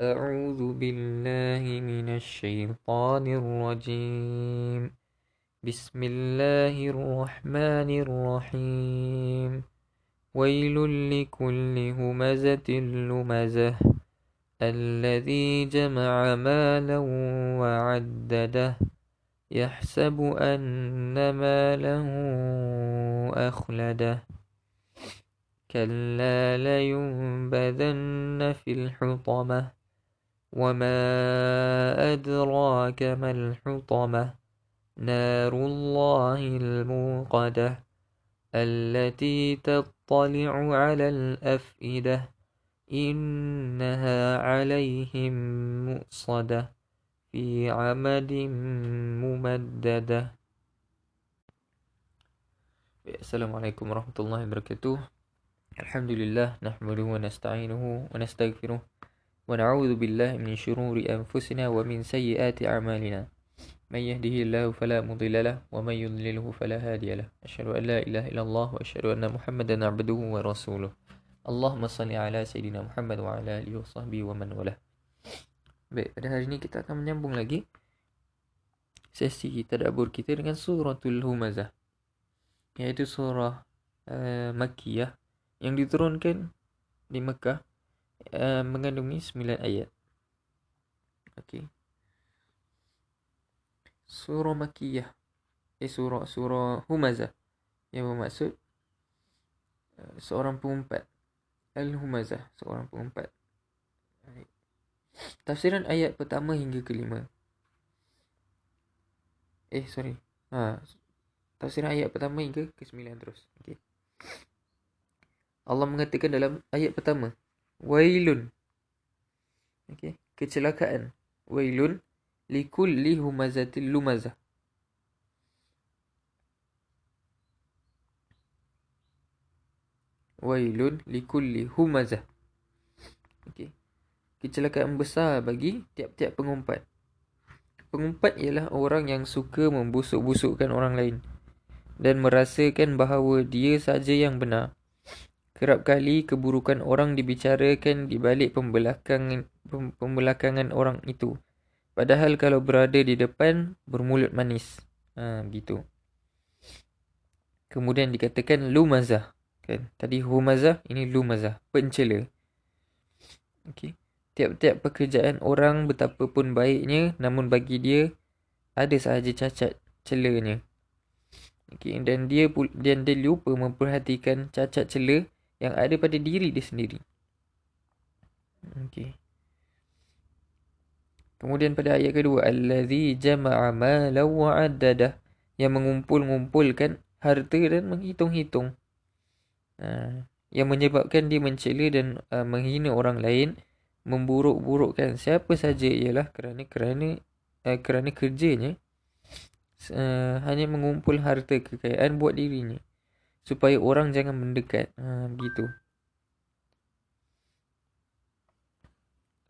أعوذ بالله من الشيطان الرجيم. بسم الله الرحمن الرحيم. ويل لكل همزة لمزة. الذي جمع مالا وعدده. يحسب أن ماله أخلده. كلا لينبذن في الحطمة. وما أدراك ما الحطمة نار الله الموقدة التي تطلع على الأفئدة إنها عليهم مؤصدة في عمد ممددة. السلام عليكم ورحمة الله وبركاته. الحمد لله نحمده ونستعينه ونستغفره ونعوذ بالله من شرور أنفسنا ومن سيئات أعمالنا. من يهده الله فلا مضل له ومن يضلله فلا هادي له. أشهد أن لا إله إلا الله وأشهد أن محمدا عبده ورسوله. اللهم صل على سيدنا محمد وعلى آله وصحبه ومن والاه. Baik, pada hari ini kita akan menyambung lagi sesi tadabbur kita dengan suratul Humazah iaitu surah uh, Makkiyah yang diturunkan di Mekah uh, mengandungi 9 ayat. Okey. Surah Makkiyah eh surah surah Humazah yang bermaksud uh, seorang pengumpat. Al-Humazah, seorang pengumpat. Tafsiran ayat pertama hingga kelima. Eh, sorry. Ha, tafsiran ayat pertama hingga ke sembilan terus. Okay. Allah mengatakan dalam ayat pertama. Wailun. Okay. Kecelakaan. Wailun. Likulli humazatil lumazah. Wailun likulli humazah. Okay kecelakaan besar bagi tiap-tiap pengumpat. Pengumpat ialah orang yang suka membusuk-busukkan orang lain dan merasakan bahawa dia saja yang benar. Kerap kali keburukan orang dibicarakan di balik pembelakangan, pembelakangan orang itu. Padahal kalau berada di depan, bermulut manis. Ha, gitu. Kemudian dikatakan lumazah. Kan? Tadi humazah, ini lumazah. Pencela. Okay tiap-tiap pekerjaan orang betapa pun baiknya namun bagi dia ada sahaja cacat celanya. Okey dan dia dan dia lupa memperhatikan cacat cela yang ada pada diri dia sendiri. Okey. Kemudian pada ayat kedua allazi jama'a malan wa addada yang mengumpul-ngumpulkan harta dan menghitung-hitung. Uh, yang menyebabkan dia mencela dan uh, menghina orang lain memburuk-burukkan siapa saja ialah kerana kerana uh, kerana kerjanya uh, hanya mengumpul harta kekayaan buat dirinya supaya orang jangan mendekat. Uh, begitu.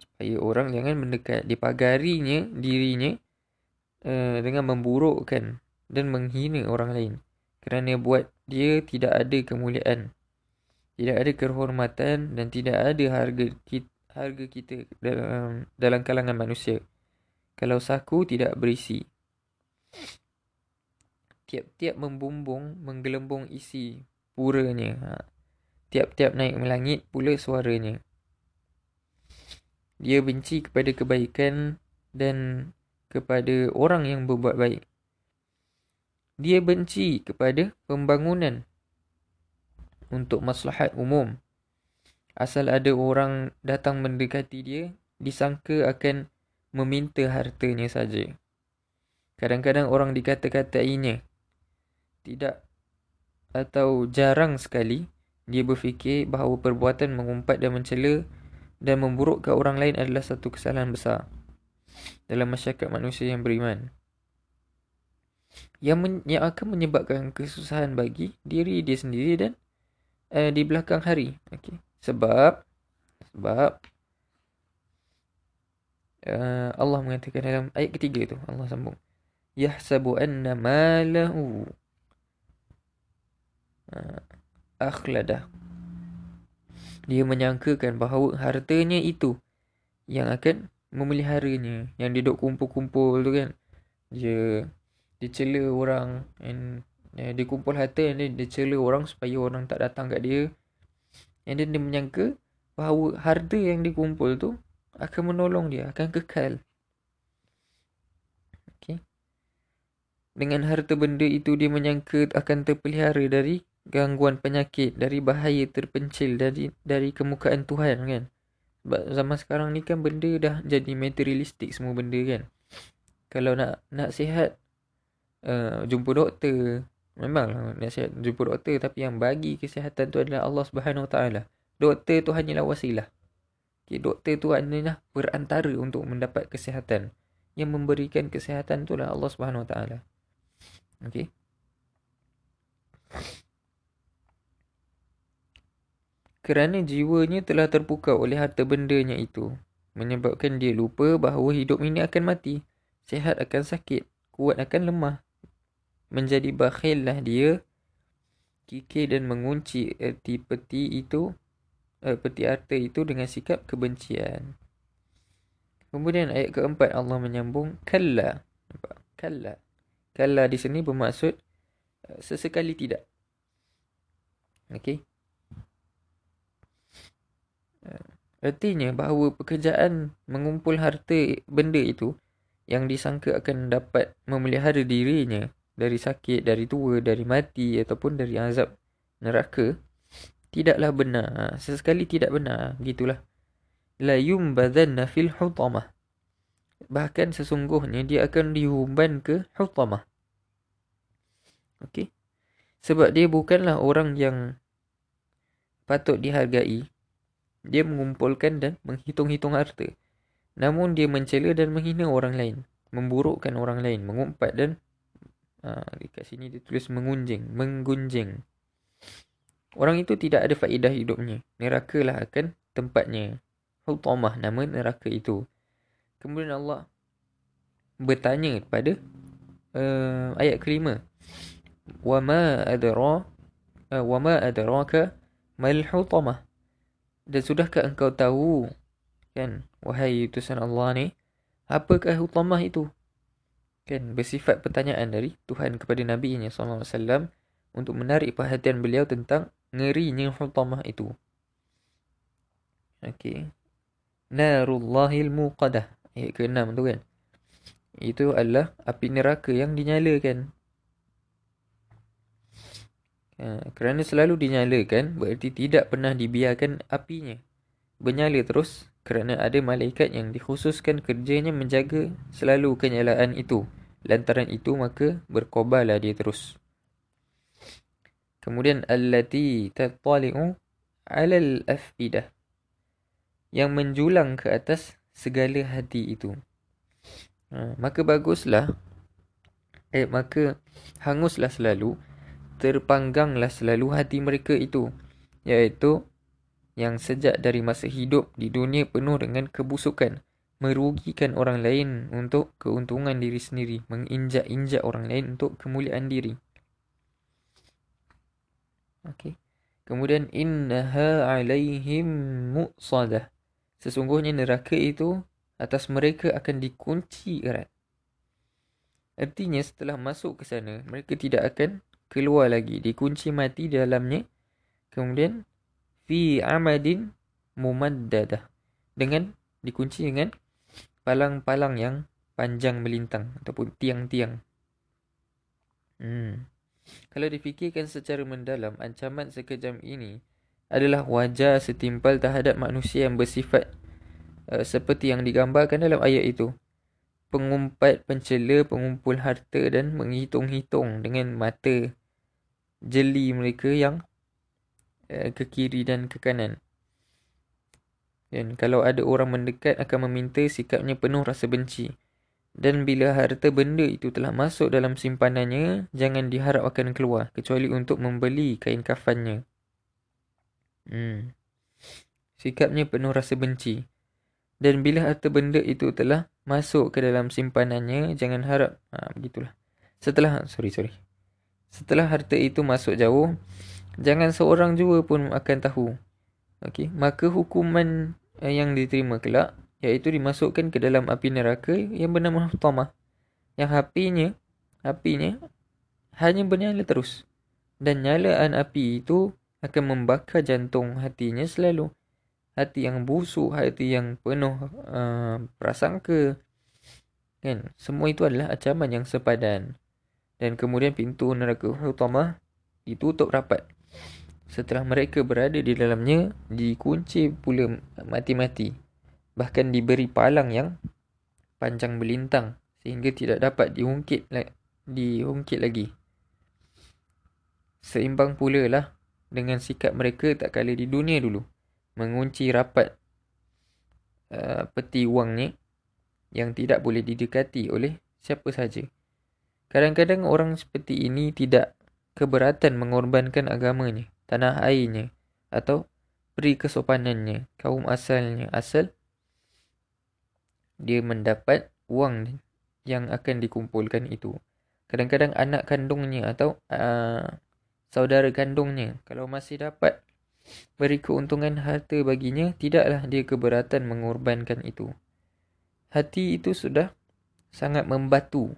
Supaya orang jangan mendekat. Dipagarinya dirinya uh, dengan memburukkan dan menghina orang lain. Kerana buat dia tidak ada kemuliaan. Tidak ada kehormatan dan tidak ada harga kita harga kita dalam dalam kalangan manusia. Kalau saku tidak berisi. Tiap-tiap membumbung, menggelembung isi puranya. Ha. Tiap-tiap naik melangit pula suaranya. Dia benci kepada kebaikan dan kepada orang yang berbuat baik. Dia benci kepada pembangunan untuk maslahat umum asal ada orang datang mendekati dia, disangka akan meminta hartanya saja. Kadang-kadang orang dikata-katainya. Tidak atau jarang sekali dia berfikir bahawa perbuatan mengumpat dan mencela dan memburukkan orang lain adalah satu kesalahan besar dalam masyarakat manusia yang beriman. Yang, men- yang akan menyebabkan kesusahan bagi diri dia sendiri dan uh, di belakang hari. Okay. Sebab sebab uh, Allah mengatakan dalam ayat ketiga tu Allah sambung yahsabu anna malahu uh, akhlada dia menyangkakan bahawa hartanya itu yang akan memeliharanya yang dia duk kumpul-kumpul tu kan. Dia dia cela orang and uh, dia kumpul harta and dia cela orang supaya orang tak datang kat dia. And then dia menyangka bahawa harta yang dikumpul tu akan menolong dia akan kekal. Okay. Dengan harta benda itu dia menyangka akan terpelihara dari gangguan penyakit dari bahaya terpencil dari dari kemukaan Tuhan kan sebab zaman sekarang ni kan benda dah jadi materialistik semua benda kan. Kalau nak nak sihat uh, jumpa doktor. Memang nak sihat jumpa doktor tapi yang bagi kesihatan tu adalah Allah Subhanahu Taala. Doktor tu hanyalah wasilah. Okay, doktor tu hanyalah perantara untuk mendapat kesihatan. Yang memberikan kesihatan tu adalah Allah Subhanahu Taala. Okey. Kerana jiwanya telah terpukau oleh harta bendanya itu menyebabkan dia lupa bahawa hidup ini akan mati sihat akan sakit kuat akan lemah. Menjadi bakhillah dia kikir dan mengunci erti peti itu eh, peti harta itu dengan sikap kebencian. Kemudian ayat keempat Allah menyambung kalla. Nampak? Kalla. Kalla di sini bermaksud eh, sesekali tidak. Okey Artinya bahawa pekerjaan mengumpul harta benda itu yang disangka akan dapat memelihara dirinya dari sakit, dari tua, dari mati ataupun dari azab neraka tidaklah benar. Ha, sesekali tidak benar. Gitulah. La yumbadhanna fil hutamah. Bahkan sesungguhnya dia akan diumban ke hutamah. Okey. Sebab dia bukanlah orang yang patut dihargai dia mengumpulkan dan menghitung-hitung harta. Namun dia mencela dan menghina orang lain. Memburukkan orang lain. Mengumpat dan ha, dekat sini dia tulis mengunjing. Menggunjing. Orang itu tidak ada faedah hidupnya. Neraka lah akan tempatnya. Hutamah nama neraka itu. Kemudian Allah bertanya kepada uh, ayat kelima. Wama adra uh, wama adraka mal hutamah dan sudahkah engkau tahu kan wahai utusan Allah ni apakah hutamah itu? Kan bersifat pertanyaan dari Tuhan kepada Nabi nya sallallahu alaihi wasallam untuk menarik perhatian beliau tentang ngerinya hutamah itu. Okey. Narullahil muqadah. Ayat ke-6 tu kan. Itu adalah api neraka yang dinyalakan Ha, kerana selalu dinyalakan berarti tidak pernah dibiarkan apinya bernyala terus kerana ada malaikat yang dikhususkan kerjanya menjaga selalu kenyalaan itu. Lantaran itu maka berkobarlah dia terus. Kemudian allati tattali'u 'alal afidah yang menjulang ke atas segala hati itu. Ha, maka baguslah eh maka hanguslah selalu terpangganglah selalu hati mereka itu iaitu yang sejak dari masa hidup di dunia penuh dengan kebusukan merugikan orang lain untuk keuntungan diri sendiri menginjak-injak orang lain untuk kemuliaan diri. Okey. Kemudian innaha alaihim musadah. Sesungguhnya neraka itu atas mereka akan dikunci erat. Artinya setelah masuk ke sana mereka tidak akan keluar lagi. Dikunci mati dalamnya. Kemudian fi amadin mumaddadah. Dengan dikunci dengan palang-palang yang panjang melintang ataupun tiang-tiang. Hmm. Kalau difikirkan secara mendalam ancaman sekejam ini adalah wajar setimpal terhadap manusia yang bersifat uh, seperti yang digambarkan dalam ayat itu. Pengumpat pencela pengumpul harta dan menghitung-hitung dengan mata jeli mereka yang uh, ke kiri dan ke kanan. Dan kalau ada orang mendekat akan meminta sikapnya penuh rasa benci. Dan bila harta benda itu telah masuk dalam simpanannya, jangan diharap akan keluar kecuali untuk membeli kain kafannya. Hmm. Sikapnya penuh rasa benci. Dan bila harta benda itu telah masuk ke dalam simpanannya, jangan harap. Ha, begitulah. Setelah, sorry, sorry. Setelah harta itu masuk jauh, jangan seorang jua pun akan tahu. Okey, maka hukuman eh, yang diterima kelak iaitu dimasukkan ke dalam api neraka yang bernama Hutamah. Yang apinya, apinya hanya bernyala terus. Dan nyalaan api itu akan membakar jantung hatinya selalu. Hati yang busuk, hati yang penuh uh, prasangka. Kan? Semua itu adalah ancaman yang sepadan. Dan kemudian pintu neraka Hutamah ditutup rapat. Setelah mereka berada di dalamnya, dikunci pula mati-mati bahkan diberi palang yang panjang belintang sehingga tidak dapat diungkit diungkit lagi. Seimbang pula lah dengan sikap mereka tak kala di dunia dulu. Mengunci rapat uh, peti wangnya yang tidak boleh didekati oleh siapa saja. Kadang-kadang orang seperti ini tidak keberatan mengorbankan agamanya, tanah airnya atau peri kesopanannya, kaum asalnya, asal dia mendapat wang yang akan dikumpulkan itu. Kadang-kadang anak kandungnya atau uh, saudara kandungnya kalau masih dapat beri keuntungan harta baginya, tidaklah dia keberatan mengorbankan itu. Hati itu sudah sangat membatu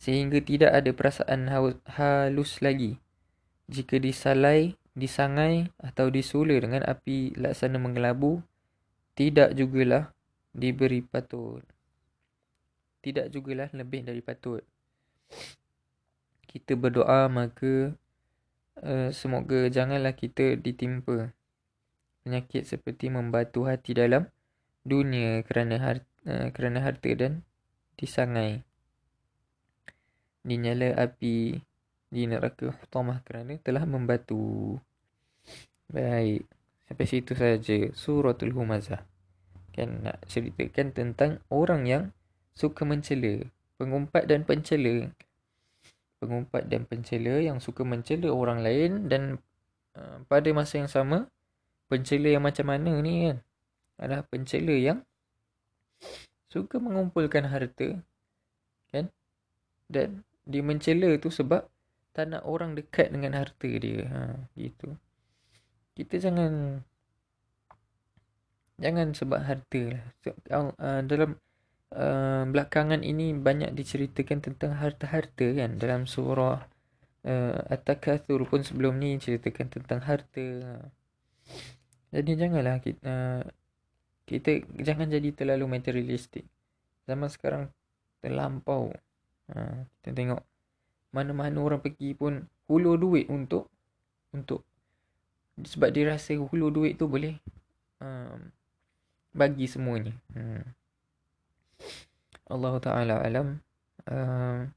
sehingga tidak ada perasaan halus lagi. Jika disalai, disangai atau disula dengan api laksana mengelabu, tidak jugalah diberi patut. Tidak jugalah lebih dari patut. Kita berdoa maka uh, semoga janganlah kita ditimpa penyakit seperti membatu hati dalam dunia kerana harta, uh, kerana harta dan disangai. Dinyala api di neraka hutamah kerana telah membatu. Baik. Sampai situ saja suratul humazah kan nak ceritakan tentang orang yang suka mencela, pengumpat dan pencela. Pengumpat dan pencela yang suka mencela orang lain dan uh, pada masa yang sama pencela yang macam mana ni kan? Adalah pencela yang suka mengumpulkan harta kan? Dan dia mencela tu sebab tak nak orang dekat dengan harta dia. Ha, gitu. Kita jangan Jangan sebab harta lah. So, uh, dalam uh, belakangan ini banyak diceritakan tentang harta-harta kan. Dalam surah uh, At-Takathur pun sebelum ni ceritakan tentang harta. Jadi janganlah kita, uh, kita jangan jadi terlalu materialistik. Zaman sekarang terlampau. Uh, kita tengok mana-mana orang pergi pun hulur duit untuk untuk sebab dia rasa hulur duit tu boleh um, bagi semuanya. Hmm. Allah Taala alam. Um,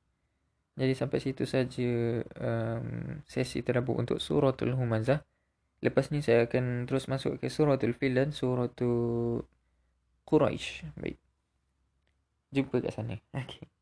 jadi sampai situ saja um, sesi terabu untuk suratul humazah. Lepas ni saya akan terus masuk ke suratul fil dan suratul Quraisy. Baik. Jumpa kat sana. Okey.